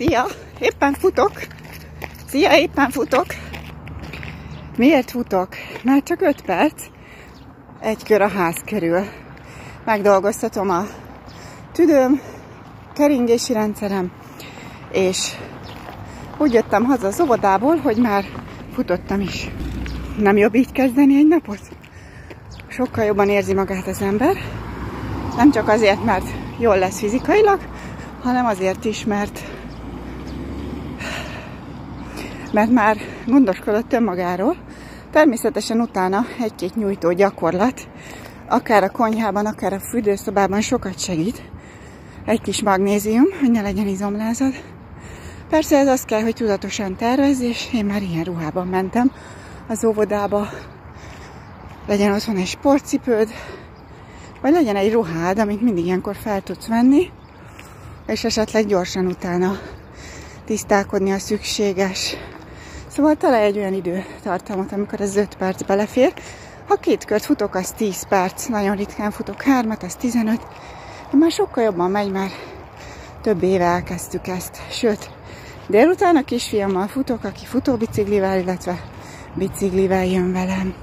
Szia! Éppen futok. Szia, éppen futok. Miért futok? Már csak 5 perc. Egy kör a ház körül. Megdolgoztatom a tüdőm, keringési rendszerem, és úgy jöttem haza az óvodából, hogy már futottam is. Nem jobb így kezdeni egy napot? Sokkal jobban érzi magát az ember. Nem csak azért, mert jól lesz fizikailag, hanem azért is, mert mert már gondoskodott önmagáról. Természetesen utána egy-két nyújtó gyakorlat, akár a konyhában, akár a fürdőszobában sokat segít. Egy kis magnézium, hogy ne legyen izomlázad. Persze ez azt kell, hogy tudatosan tervez, és én már ilyen ruhában mentem az óvodába. Legyen otthon egy sportcipőd, vagy legyen egy ruhád, amit mindig ilyenkor fel tudsz venni, és esetleg gyorsan utána tisztálkodni a szükséges. Szóval talán egy olyan időtartamot, amikor az 5 perc belefér. Ha két kört futok, az 10 perc. Nagyon ritkán futok hármat, az 15. De már sokkal jobban megy, már több éve elkezdtük ezt. Sőt, délután a kisfiammal futok, aki futóbiciklivel, illetve biciklivel jön velem.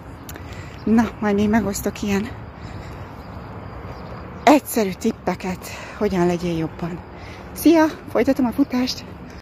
Na, majd még megosztok ilyen egyszerű tippeket, hogyan legyél jobban. Szia! Folytatom a futást!